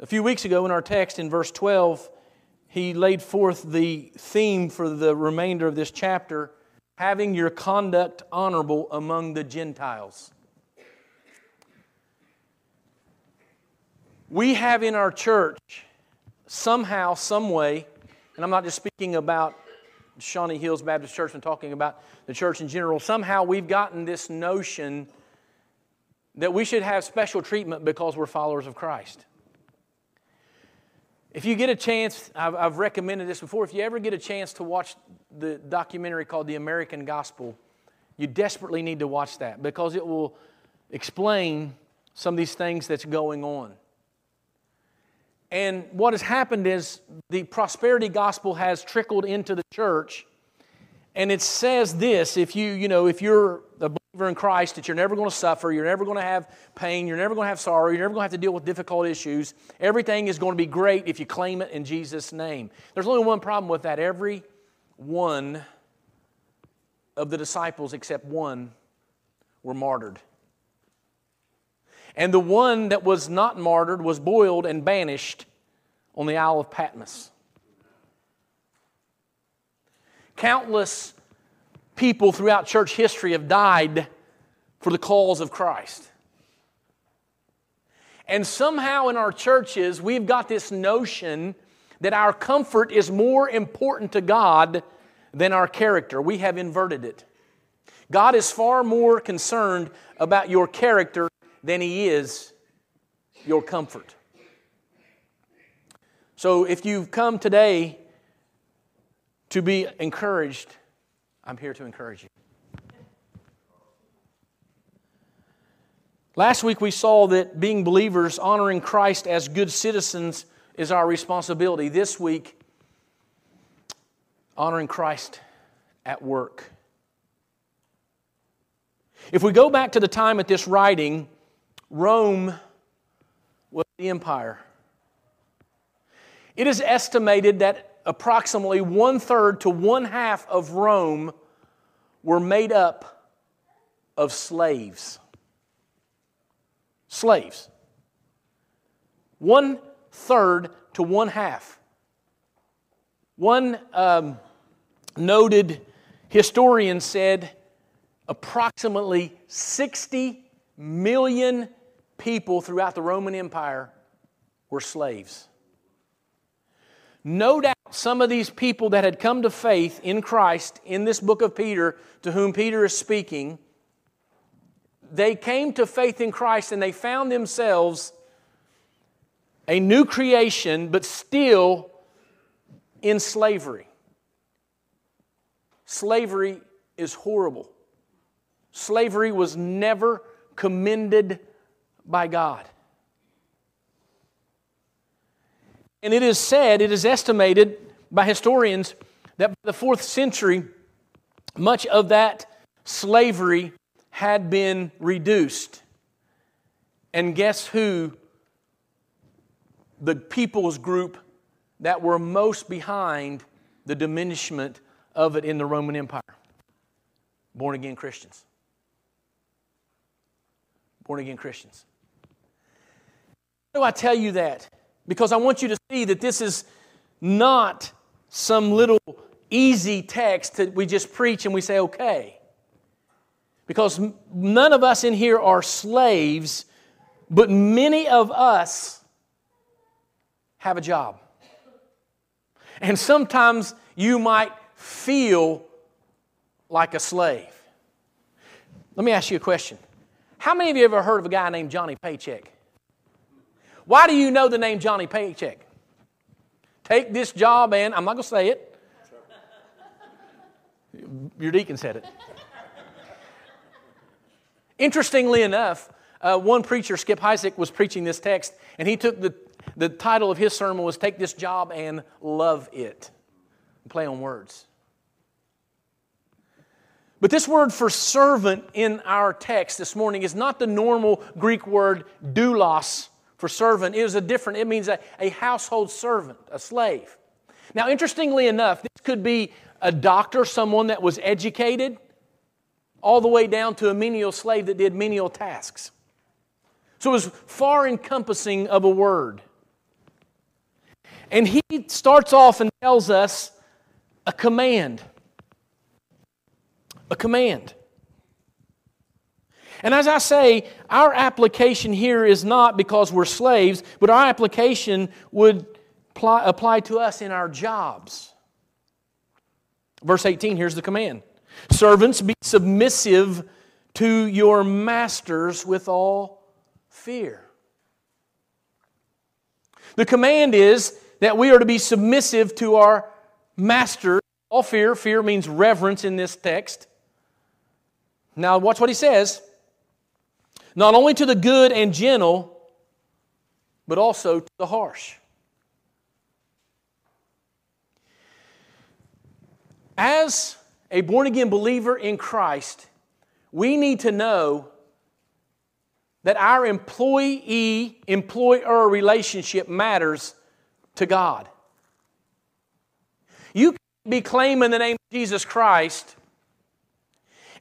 A few weeks ago in our text in verse 12, he laid forth the theme for the remainder of this chapter having your conduct honorable among the Gentiles. We have in our church somehow, some way, and I'm not just speaking about Shawnee Hills Baptist Church, I'm talking about the church in general. Somehow we've gotten this notion that we should have special treatment because we're followers of Christ. If you get a chance, I've, I've, recommended this before, if you ever get a chance to watch the documentary called The American Gospel, you desperately need to watch that because it will explain some of these things that's going on. And what has happened is the prosperity gospel has trickled into the church. And it says this if you, you know, if you're a believer in Christ that you're never going to suffer, you're never going to have pain, you're never going to have sorrow, you're never going to have to deal with difficult issues. Everything is going to be great if you claim it in Jesus' name. There's only one problem with that. Every one of the disciples, except one, were martyred. And the one that was not martyred was boiled and banished on the Isle of Patmos. Countless people throughout church history have died for the cause of Christ. And somehow in our churches, we've got this notion that our comfort is more important to God than our character. We have inverted it. God is far more concerned about your character than He is your comfort. So if you've come today to be encouraged, I'm here to encourage you. Last week we saw that being believers, honoring Christ as good citizens, is our responsibility. This week, honoring Christ at work. If we go back to the time at this writing, Rome was the empire. It is estimated that approximately one third to one half of Rome were made up of slaves. Slaves. One third to one half. One um, noted historian said approximately 60 million people throughout the Roman Empire were slaves. No doubt some of these people that had come to faith in Christ in this book of Peter, to whom Peter is speaking, they came to faith in Christ and they found themselves a new creation, but still in slavery. Slavery is horrible. Slavery was never commended by God. And it is said, it is estimated by historians that by the fourth century, much of that slavery had been reduced. And guess who? The people's group that were most behind the diminishment of it in the Roman Empire born again Christians. Born again Christians. Why do I tell you that? Because I want you to see that this is not some little easy text that we just preach and we say, okay. Because none of us in here are slaves, but many of us have a job. And sometimes you might feel like a slave. Let me ask you a question. How many of you ever heard of a guy named Johnny Paycheck? Why do you know the name Johnny Paycheck? Take this job and, I'm not going to say it. Your deacon said it. Interestingly enough, uh, one preacher, Skip Heitzig, was preaching this text, and he took the, the title of his sermon was Take This Job and Love It. Play on words. But this word for servant in our text this morning is not the normal Greek word doulos, for servant is a different, it means a, a household servant, a slave. Now, interestingly enough, this could be a doctor, someone that was educated, all the way down to a menial slave that did menial tasks. So it was far encompassing of a word. And he starts off and tells us a command. A command. And as I say, our application here is not because we're slaves, but our application would apply, to us in our jobs. Verse 18, here's the command Servants, be submissive to your masters with all fear. The command is that we are to be submissive to our master. All fear. Fear means reverence in this text. Now, watch what he says. Not only to the good and gentle, but also to the harsh. As a born again believer in Christ, we need to know that our employee employer relationship matters to God. You can't be claiming the name of Jesus Christ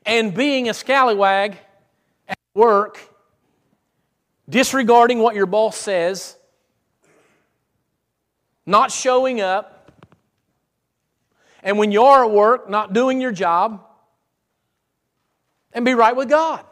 and being a scallywag work, disregarding what your boss says, not showing up, and when you are at work, not doing your job, and be right with God.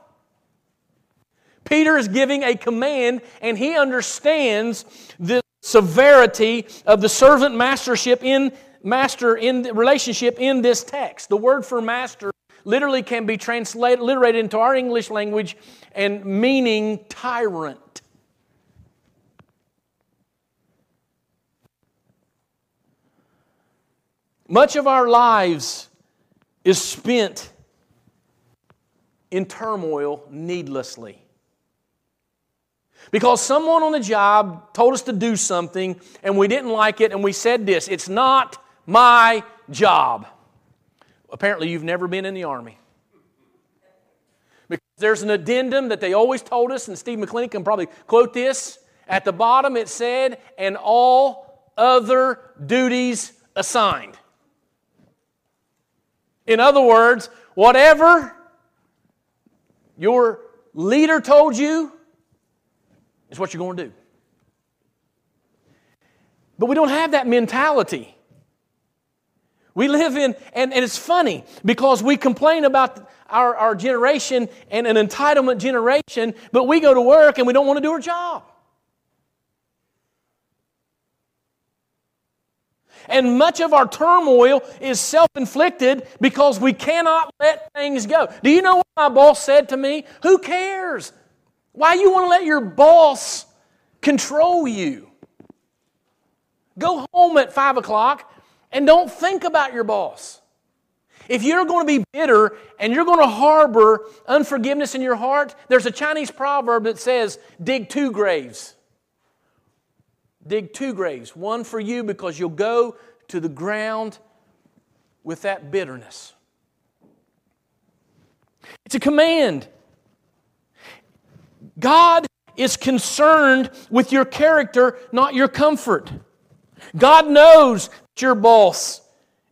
Peter is giving a command, and he understands the severity of the servant mastership in master in relationship in this text. The word for master literally can be translated into our English language and meaning tyrant. Much of our lives is spent in turmoil needlessly. Because someone on the job told us to do something and we didn't like it and we said this it's not my job. Apparently, you've never been in the Army. Because there's an addendum that they always told us, and Steve McClendon can probably quote this. At the bottom, it said, and all other duties assigned. In other words, whatever your leader told you is what you're going to do. But we don't have that mentality. We live in, and, and it's funny because we complain about our, our generation and an entitlement generation, but we go to work and we don't want to do our job. And much of our turmoil is self inflicted because we cannot let things go. Do you know what my boss said to me? Who cares? Why you want to let your boss control you? Go home at 5 o'clock and don't think about your boss. If you're going to be bitter and you're going to harbor unforgiveness in your heart, there's a Chinese proverb that says, dig two graves. Dig two graves. One for you because you'll go to the ground with that bitterness. It's a command. God is concerned with your character, not your comfort. God knows your boss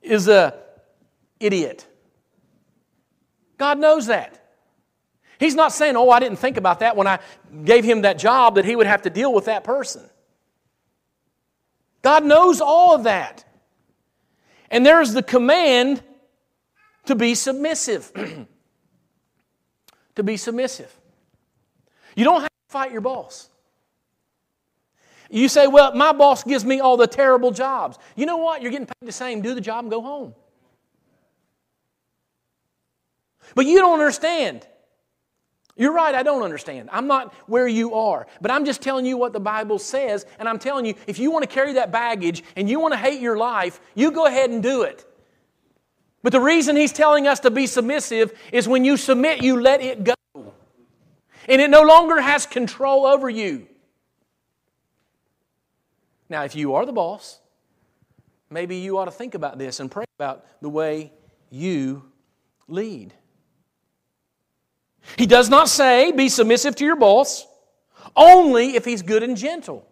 is a idiot. God knows that. He's not saying, "Oh, I didn't think about that when I gave him that job that he would have to deal with that person." God knows all of that. And there's the command to be submissive. to be submissive. You don't have to fight your boss. You say, well, my boss gives me all the terrible jobs. You know what? You're getting paid the same. Do the job and go home. But you don't understand. You're right, I don't understand. I'm not where you are. But I'm just telling you what the Bible says, and I'm telling you, if you want to carry that baggage and you want to hate your life, you go ahead and do it. But the reason he's telling us to be submissive is when you submit, you let it go. And it no longer has control over you. Now, if you are the boss, maybe you ought to think about this and pray about the way you lead. He does not say, be submissive to your boss, only if he's good and gentle.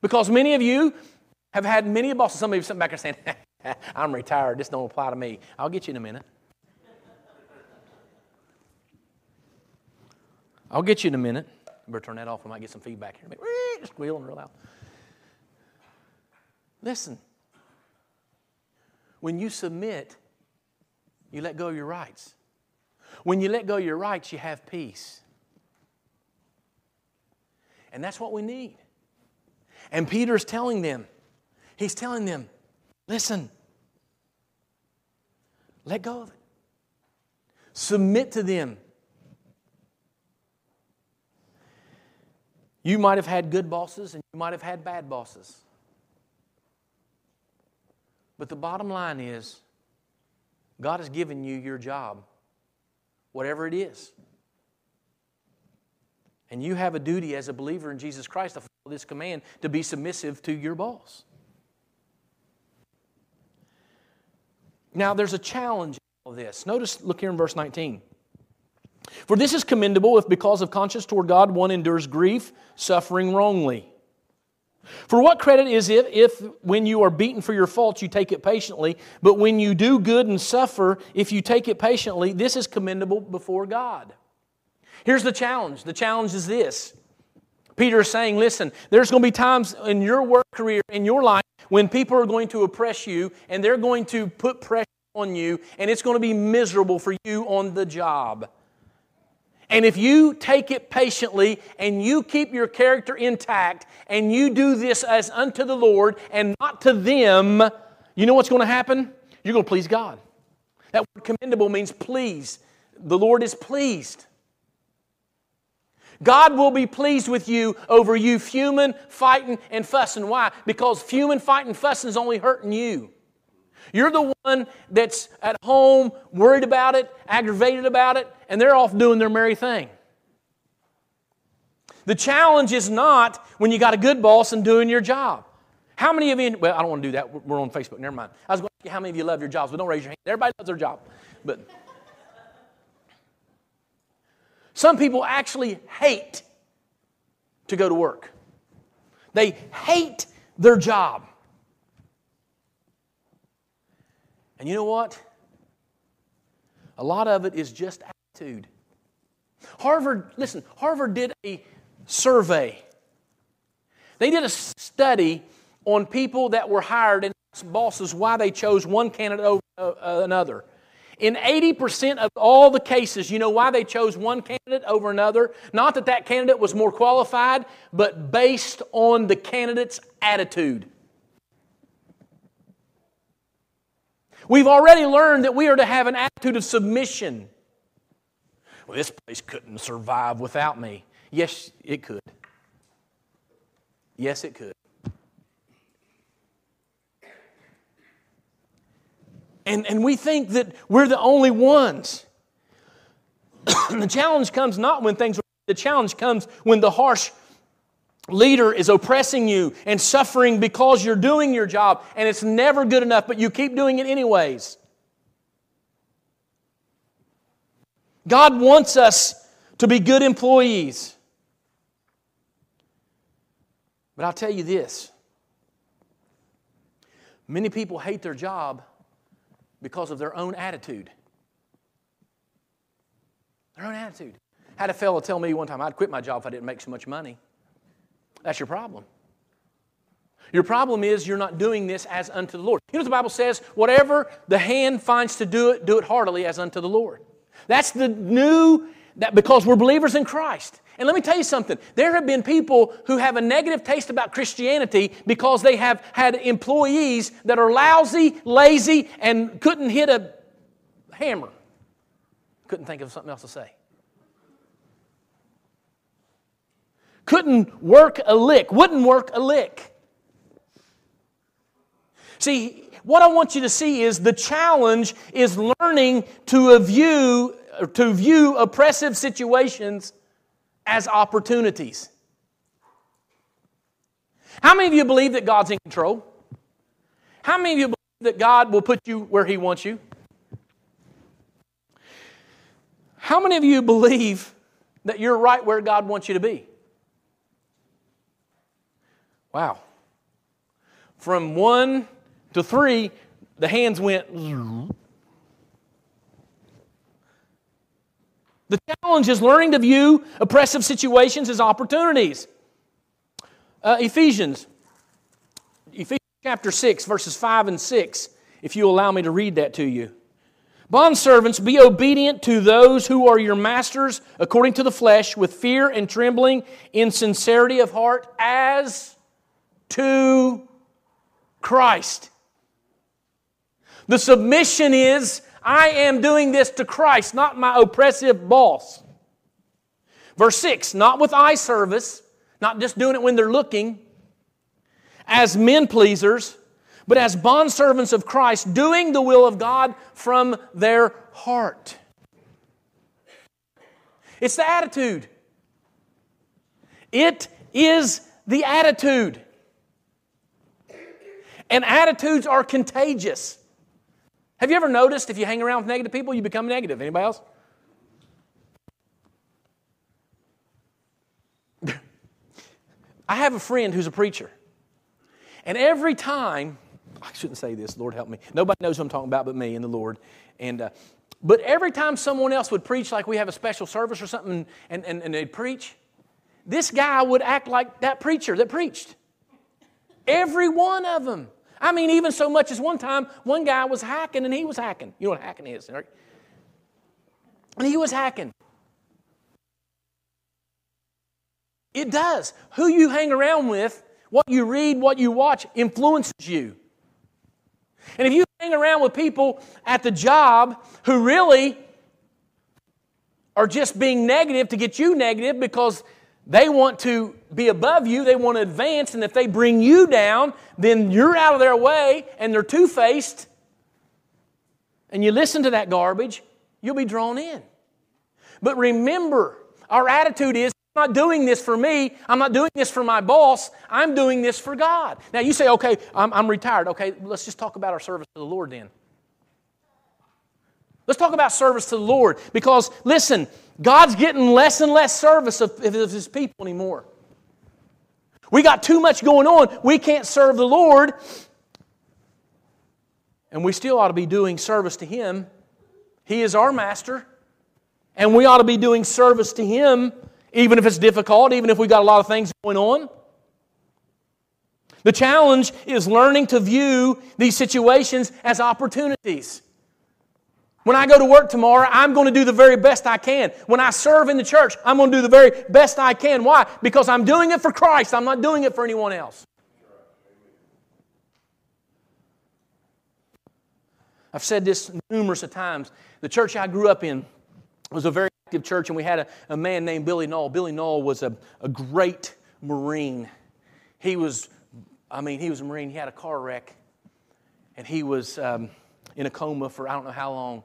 Because many of you have had many bosses. Some of you sitting back and saying, I'm retired, this don't apply to me. I'll get you in a minute. I'll get you in a minute. Better turn that off. I might get some feedback here. Squealing real loud. Listen, when you submit, you let go of your rights. When you let go of your rights, you have peace. And that's what we need. And Peter's telling them, he's telling them, listen, let go of it. Submit to them. You might have had good bosses and you might have had bad bosses. But the bottom line is God has given you your job, whatever it is. And you have a duty as a believer in Jesus Christ to follow this command to be submissive to your boss. Now, there's a challenge in all of this. Notice, look here in verse 19. For this is commendable if, because of conscience toward God, one endures grief, suffering wrongly. For what credit is it if, when you are beaten for your faults, you take it patiently, but when you do good and suffer, if you take it patiently, this is commendable before God? Here's the challenge the challenge is this. Peter is saying, listen, there's going to be times in your work career, in your life, when people are going to oppress you and they're going to put pressure on you, and it's going to be miserable for you on the job. And if you take it patiently and you keep your character intact and you do this as unto the Lord and not to them, you know what's going to happen? You're going to please God. That word commendable means please. The Lord is pleased. God will be pleased with you over you fuming, fighting, and fussing. Why? Because fuming, fighting, fussing is only hurting you. You're the one that's at home, worried about it, aggravated about it, and they're off doing their merry thing. The challenge is not when you got a good boss and doing your job. How many of you, well, I don't want to do that. We're on Facebook. Never mind. I was going to ask you how many of you love your jobs, but don't raise your hand. Everybody loves their job. But some people actually hate to go to work, they hate their job. And you know what? A lot of it is just attitude. Harvard, listen, Harvard did a survey. They did a study on people that were hired and asked bosses why they chose one candidate over uh, another. In 80% of all the cases, you know why they chose one candidate over another? Not that that candidate was more qualified, but based on the candidate's attitude. We've already learned that we are to have an attitude of submission. Well, this place couldn't survive without me. Yes, it could. Yes, it could. And, and we think that we're the only ones. the challenge comes not when things are, the challenge comes when the harsh leader is oppressing you and suffering because you're doing your job and it's never good enough, but you keep doing it anyways. God wants us to be good employees. But I'll tell you this many people hate their job because of their own attitude. Their own attitude. I had a fellow tell me one time I'd quit my job if I didn't make so much money. That's your problem. Your problem is you're not doing this as unto the Lord. You know what the Bible says? Whatever the hand finds to do it, do it heartily as unto the Lord. That's the new, that because we're believers in Christ. And let me tell you something. There have been people who have a negative taste about Christianity because they have had employees that are lousy, lazy, and couldn't hit a hammer. Couldn't think of something else to say. Couldn't work a lick, wouldn't work a lick. See, what I want you to see is the challenge is learning to view, to view oppressive situations as opportunities. How many of you believe that God's in control? How many of you believe that God will put you where He wants you? How many of you believe that you're right where God wants you to be? Wow. From one to three, the hands went. The challenge is learning to view oppressive situations as opportunities. Uh, Ephesians, Ephesians chapter 6, verses 5 and 6, if you allow me to read that to you. Bondservants, be obedient to those who are your masters according to the flesh, with fear and trembling, in sincerity of heart, as to Christ. The submission is I am doing this to Christ, not my oppressive boss. Verse 6 not with eye service, not just doing it when they're looking, as men pleasers, but as bondservants of Christ, doing the will of God from their heart. It's the attitude. It is the attitude. And attitudes are contagious. Have you ever noticed if you hang around with negative people, you become negative? Anybody else? I have a friend who's a preacher. And every time, I shouldn't say this, Lord help me. Nobody knows who I'm talking about but me and the Lord. And, uh, but every time someone else would preach, like we have a special service or something, and, and, and they'd preach, this guy would act like that preacher that preached. Every one of them. I mean, even so much as one time, one guy was hacking and he was hacking. You know what hacking is, right? And he was hacking. It does. Who you hang around with, what you read, what you watch, influences you. And if you hang around with people at the job who really are just being negative to get you negative because they want to be above you, they want to advance, and if they bring you down, then you're out of their way and they're two faced, and you listen to that garbage, you'll be drawn in. But remember, our attitude is I'm not doing this for me. I'm not doing this for my boss. I'm doing this for God. Now you say, okay, I'm, I'm retired. Okay, let's just talk about our service to the Lord then. Let's talk about service to the Lord because, listen, God's getting less and less service of, of His people anymore. We got too much going on. We can't serve the Lord. And we still ought to be doing service to Him. He is our master. And we ought to be doing service to Him, even if it's difficult, even if we've got a lot of things going on. The challenge is learning to view these situations as opportunities. When I go to work tomorrow, I'm going to do the very best I can. When I serve in the church, I'm going to do the very best I can. Why? Because I'm doing it for Christ. I'm not doing it for anyone else. I've said this numerous of times. The church I grew up in was a very active church, and we had a, a man named Billy Knoll. Billy Knoll was a, a great Marine. He was, I mean, he was a Marine. He had a car wreck, and he was um, in a coma for I don't know how long.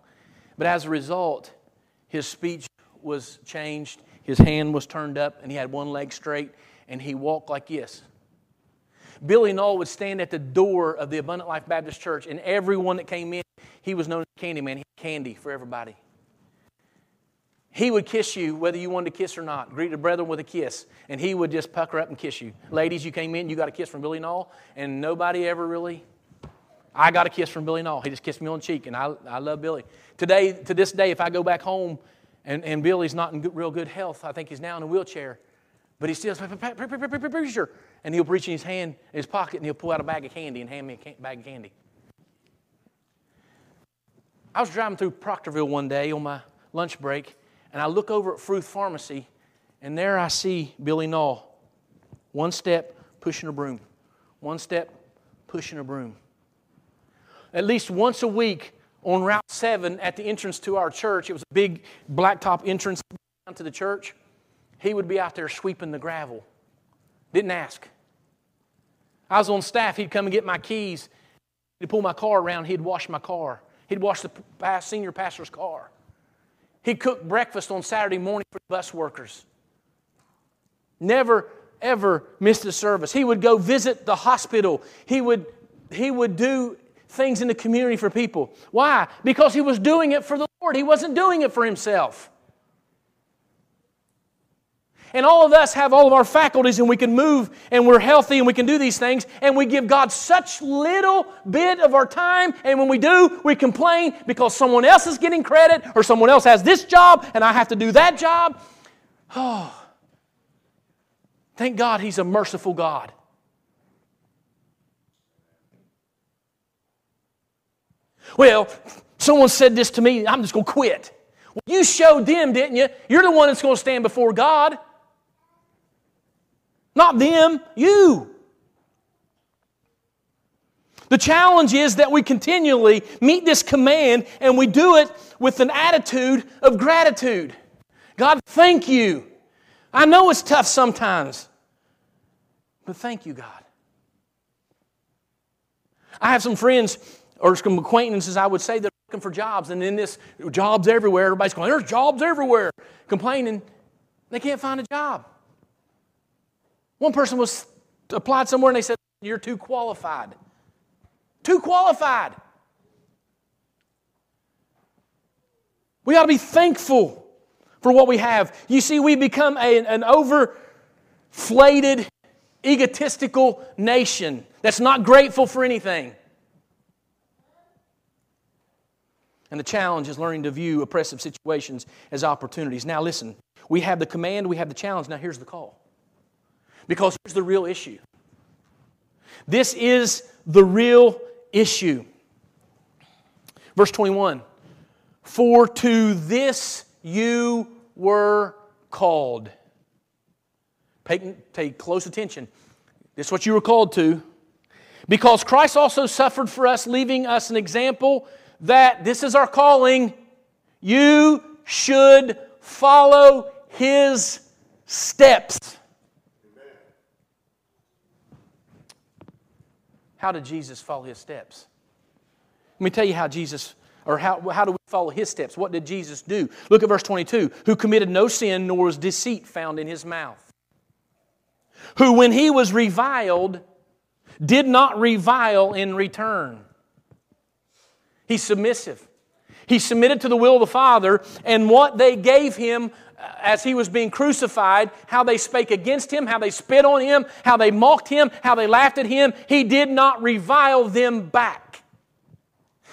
But as a result, his speech was changed, his hand was turned up, and he had one leg straight, and he walked like this. Billy Knoll would stand at the door of the Abundant Life Baptist Church, and everyone that came in, he was known as Candy Man. He had candy for everybody. He would kiss you whether you wanted to kiss or not. Greet a brethren with a kiss. And he would just pucker up and kiss you. Ladies, you came in, you got a kiss from Billy Knoll, and nobody ever really I got a kiss from Billy Knoll. He just kissed me on the cheek, and I, I love Billy. Today, to this day, if I go back home and, and Billy's not in good, real good health, I think he's now in a wheelchair, but he still preacher, and he'll reach in his hand, in his pocket, and he'll pull out a bag of candy and hand me a bag of candy. I was driving through Proctorville one day on my lunch break, and I look over at Fruth Pharmacy, and there I see Billy Knoll. One step, pushing a broom. One step, pushing a broom at least once a week on Route 7 at the entrance to our church. It was a big blacktop entrance down to the church. He would be out there sweeping the gravel. Didn't ask. I was on staff. He'd come and get my keys. He'd pull my car around. He'd wash my car. He'd wash the senior pastor's car. He'd cook breakfast on Saturday morning for the bus workers. Never, ever missed a service. He would go visit the hospital. He would, he would do things in the community for people. Why? Because he was doing it for the Lord, he wasn't doing it for himself. And all of us have all of our faculties and we can move and we're healthy and we can do these things and we give God such little bit of our time and when we do, we complain because someone else is getting credit or someone else has this job and I have to do that job. Oh. Thank God he's a merciful God. Well, someone said this to me, I'm just going to quit. Well, you showed them, didn't you? You're the one that's going to stand before God. Not them, you. The challenge is that we continually meet this command and we do it with an attitude of gratitude. God, thank you. I know it's tough sometimes, but thank you, God. I have some friends or some acquaintances, I would say, that are looking for jobs, and in this jobs everywhere, everybody's going, there's jobs everywhere, complaining they can't find a job. One person was applied somewhere and they said, You're too qualified. Too qualified. We ought to be thankful for what we have. You see, we become a, an overflated, egotistical nation that's not grateful for anything. And the challenge is learning to view oppressive situations as opportunities. Now, listen, we have the command, we have the challenge. Now, here's the call. Because here's the real issue. This is the real issue. Verse 21 For to this you were called. Pay, pay close attention. This is what you were called to. Because Christ also suffered for us, leaving us an example that this is our calling. You should follow his steps. How did Jesus follow his steps? Let me tell you how Jesus, or how, how do we follow his steps? What did Jesus do? Look at verse 22. Who committed no sin, nor was deceit found in his mouth. Who, when he was reviled, did not revile in return. He's submissive. He submitted to the will of the Father, and what they gave him uh, as he was being crucified, how they spake against him, how they spit on him, how they mocked him, how they laughed at him, he did not revile them back.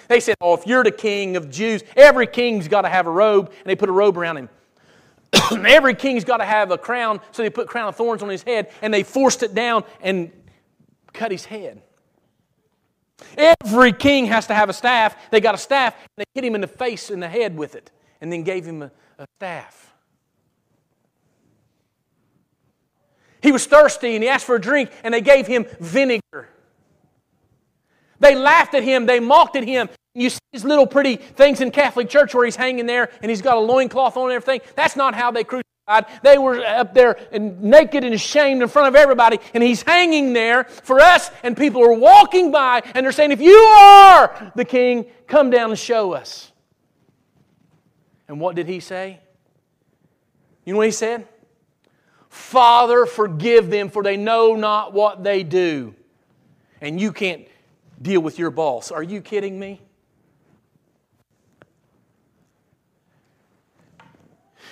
They said, Oh, if you're the king of Jews, every king's got to have a robe, and they put a robe around him. every king's got to have a crown, so they put crown of thorns on his head, and they forced it down and cut his head. Every king has to have a staff. They got a staff, and they hit him in the face and the head with it, and then gave him a, a staff. He was thirsty and he asked for a drink, and they gave him vinegar. They laughed at him, they mocked at him. You see these little pretty things in Catholic Church where he's hanging there and he's got a loincloth on and everything. That's not how they crucified. They were up there and naked and ashamed in front of everybody, and he's hanging there for us, and people are walking by and they're saying, If you are the king, come down and show us. And what did he say? You know what he said? Father, forgive them, for they know not what they do. And you can't deal with your boss. Are you kidding me?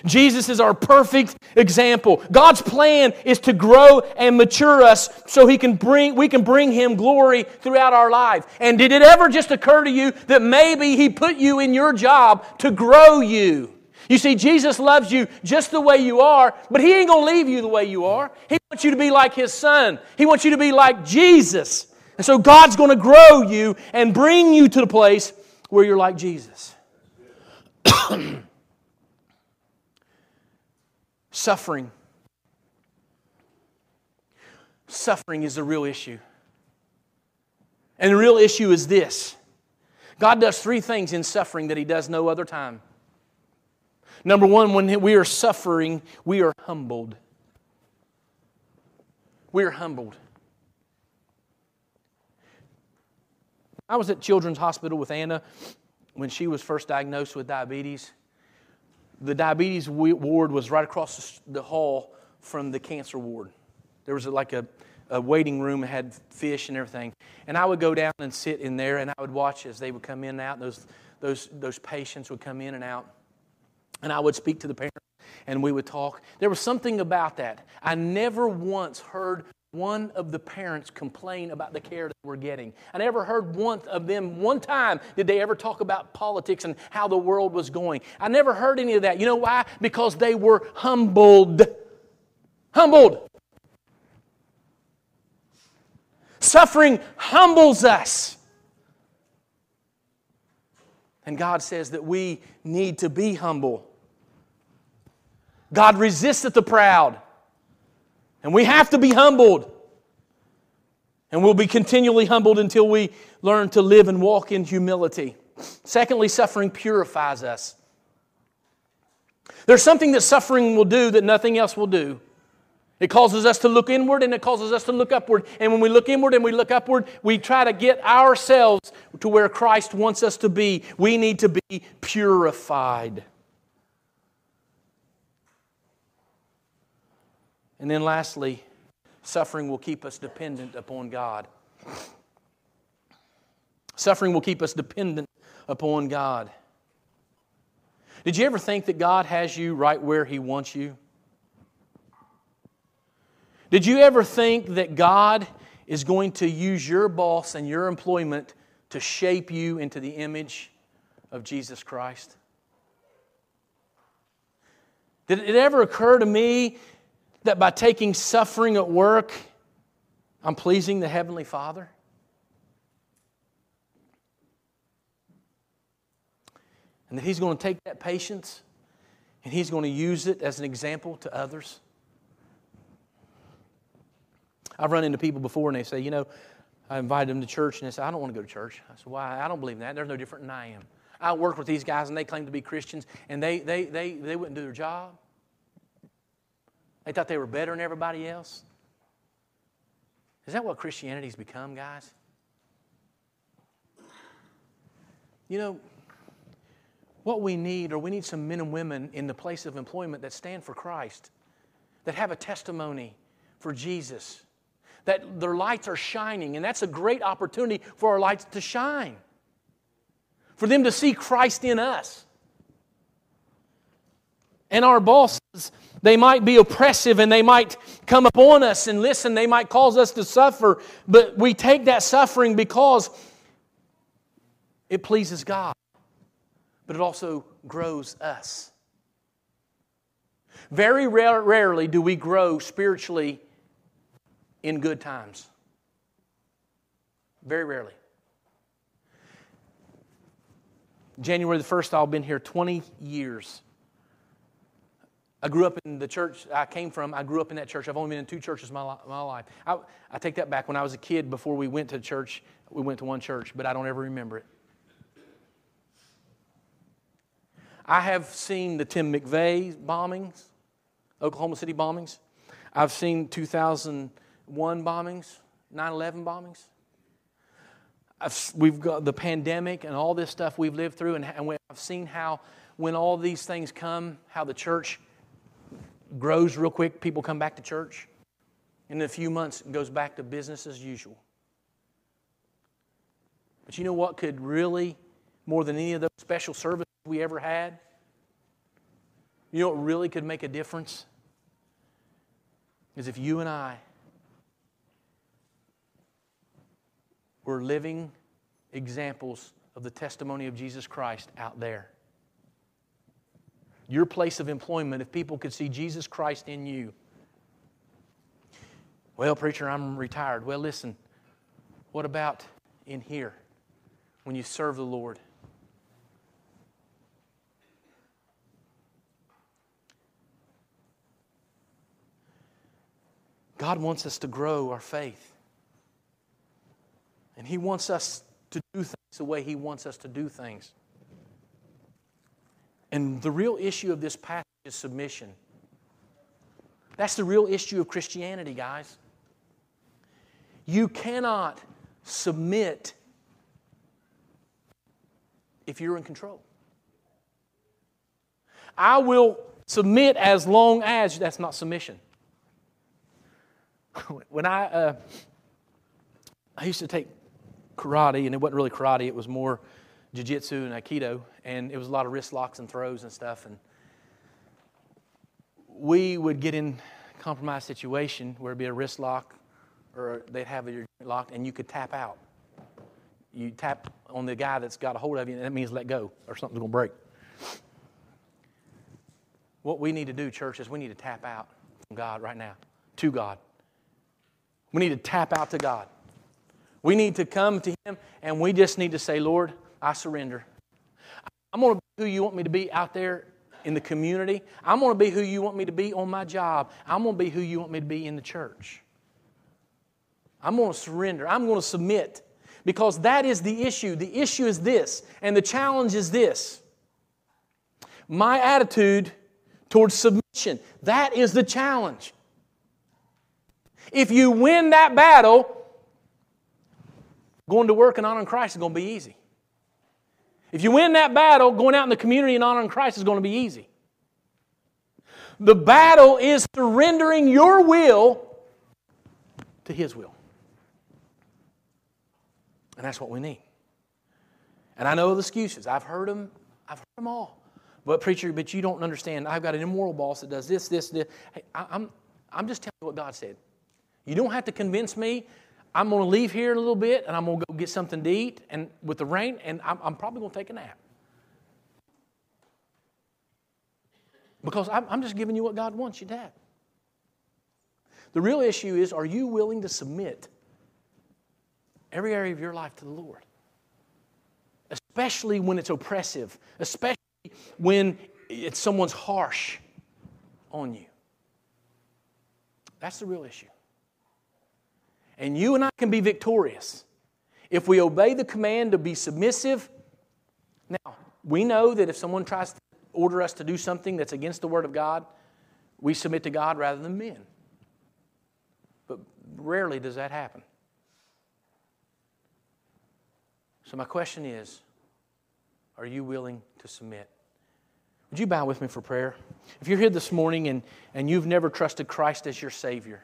Jesus is our perfect example. God's plan is to grow and mature us so he can bring, we can bring Him glory throughout our life. And did it ever just occur to you that maybe He put you in your job to grow you? You see, Jesus loves you just the way you are, but He ain't going to leave you the way you are. He wants you to be like His Son, He wants you to be like Jesus. And so God's going to grow you and bring you to the place where you're like Jesus. Suffering. Suffering is the real issue. And the real issue is this God does three things in suffering that He does no other time. Number one, when we are suffering, we are humbled. We are humbled. I was at Children's Hospital with Anna when she was first diagnosed with diabetes. The diabetes ward was right across the hall from the cancer ward. There was like a, a waiting room that had fish and everything. And I would go down and sit in there and I would watch as they would come in and out. Those, those, those patients would come in and out. And I would speak to the parents and we would talk. There was something about that. I never once heard one of the parents complain about the care that we're getting. I never heard one of them, one time did they ever talk about politics and how the world was going. I never heard any of that. You know why? Because they were humbled. Humbled. Suffering humbles us. And God says that we need to be humble. God resisteth the proud. And we have to be humbled. And we'll be continually humbled until we learn to live and walk in humility. Secondly, suffering purifies us. There's something that suffering will do that nothing else will do. It causes us to look inward and it causes us to look upward. And when we look inward and we look upward, we try to get ourselves to where Christ wants us to be. We need to be purified. And then lastly, suffering will keep us dependent upon God. Suffering will keep us dependent upon God. Did you ever think that God has you right where He wants you? Did you ever think that God is going to use your boss and your employment to shape you into the image of Jesus Christ? Did it ever occur to me that by taking suffering at work, I'm pleasing the Heavenly Father? And that He's going to take that patience and He's going to use it as an example to others? I've run into people before and they say, you know, I invited them to church and they say, I don't want to go to church. I said, why? I don't believe in that. They're no different than I am. I work with these guys and they claim to be Christians and they, they, they, they wouldn't do their job. They thought they were better than everybody else. Is that what Christianity's become, guys? You know, what we need, or we need some men and women in the place of employment that stand for Christ, that have a testimony for Jesus, that their lights are shining. And that's a great opportunity for our lights to shine, for them to see Christ in us. And our bosses, they might be oppressive and they might come upon us and listen, they might cause us to suffer, but we take that suffering because it pleases God, but it also grows us. Very rare, rarely do we grow spiritually in good times. Very rarely. January the 1st, I've been here 20 years. I grew up in the church I came from. I grew up in that church. I've only been in two churches my, my life. I, I take that back. When I was a kid, before we went to church, we went to one church, but I don't ever remember it. I have seen the Tim McVeigh bombings, Oklahoma City bombings. I've seen 2001 bombings, 9 11 bombings. I've, we've got the pandemic and all this stuff we've lived through, and, and I've seen how when all these things come, how the church grows real quick, people come back to church. And in a few months, it goes back to business as usual. But you know what could really, more than any of those special services we ever had, you know what really could make a difference? Is if you and I We're living examples of the testimony of Jesus Christ out there. Your place of employment, if people could see Jesus Christ in you. Well, preacher, I'm retired. Well, listen, what about in here when you serve the Lord? God wants us to grow our faith. And He wants us to do things the way He wants us to do things. And the real issue of this passage is submission. That's the real issue of Christianity, guys. You cannot submit if you're in control. I will submit as long as that's not submission. When I, uh, I used to take karate, and it wasn't really karate, it was more jiu-jitsu and aikido, and it was a lot of wrist locks and throws and stuff. And we would get in compromised situation where it'd be a wrist lock or they'd have your locked and you could tap out. You tap on the guy that's got a hold of you, and that means let go or something's to break. What we need to do, church, is we need to tap out from God right now, to God. We need to tap out to God. We need to come to Him and we just need to say, Lord, I surrender. I'm going to be who you want me to be out there in the community. I'm going to be who you want me to be on my job. I'm going to be who you want me to be in the church. I'm going to surrender. I'm going to submit because that is the issue. The issue is this, and the challenge is this. My attitude towards submission. That is the challenge. If you win that battle, going to work and honoring Christ is going to be easy. If you win that battle, going out in the community and honoring Christ is going to be easy. The battle is surrendering your will to His will. And that's what we need. And I know the excuses. I've heard them. I've heard them all. But preacher, but you don't understand. I've got an immoral boss that does this, this, this. Hey, I, I'm, I'm just telling you what God said. You don't have to convince me. I'm going to leave here in a little bit and I'm going to go get something to eat and with the rain, and I'm, I'm probably going to take a nap. Because I'm, I'm just giving you what God wants you to have. The real issue is are you willing to submit every area of your life to the Lord? Especially when it's oppressive, especially when it's someone's harsh on you. That's the real issue. And you and I can be victorious if we obey the command to be submissive. Now, we know that if someone tries to order us to do something that's against the Word of God, we submit to God rather than men. But rarely does that happen. So, my question is are you willing to submit? Would you bow with me for prayer? If you're here this morning and, and you've never trusted Christ as your Savior,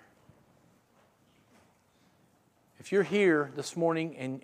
if you're here this morning and, and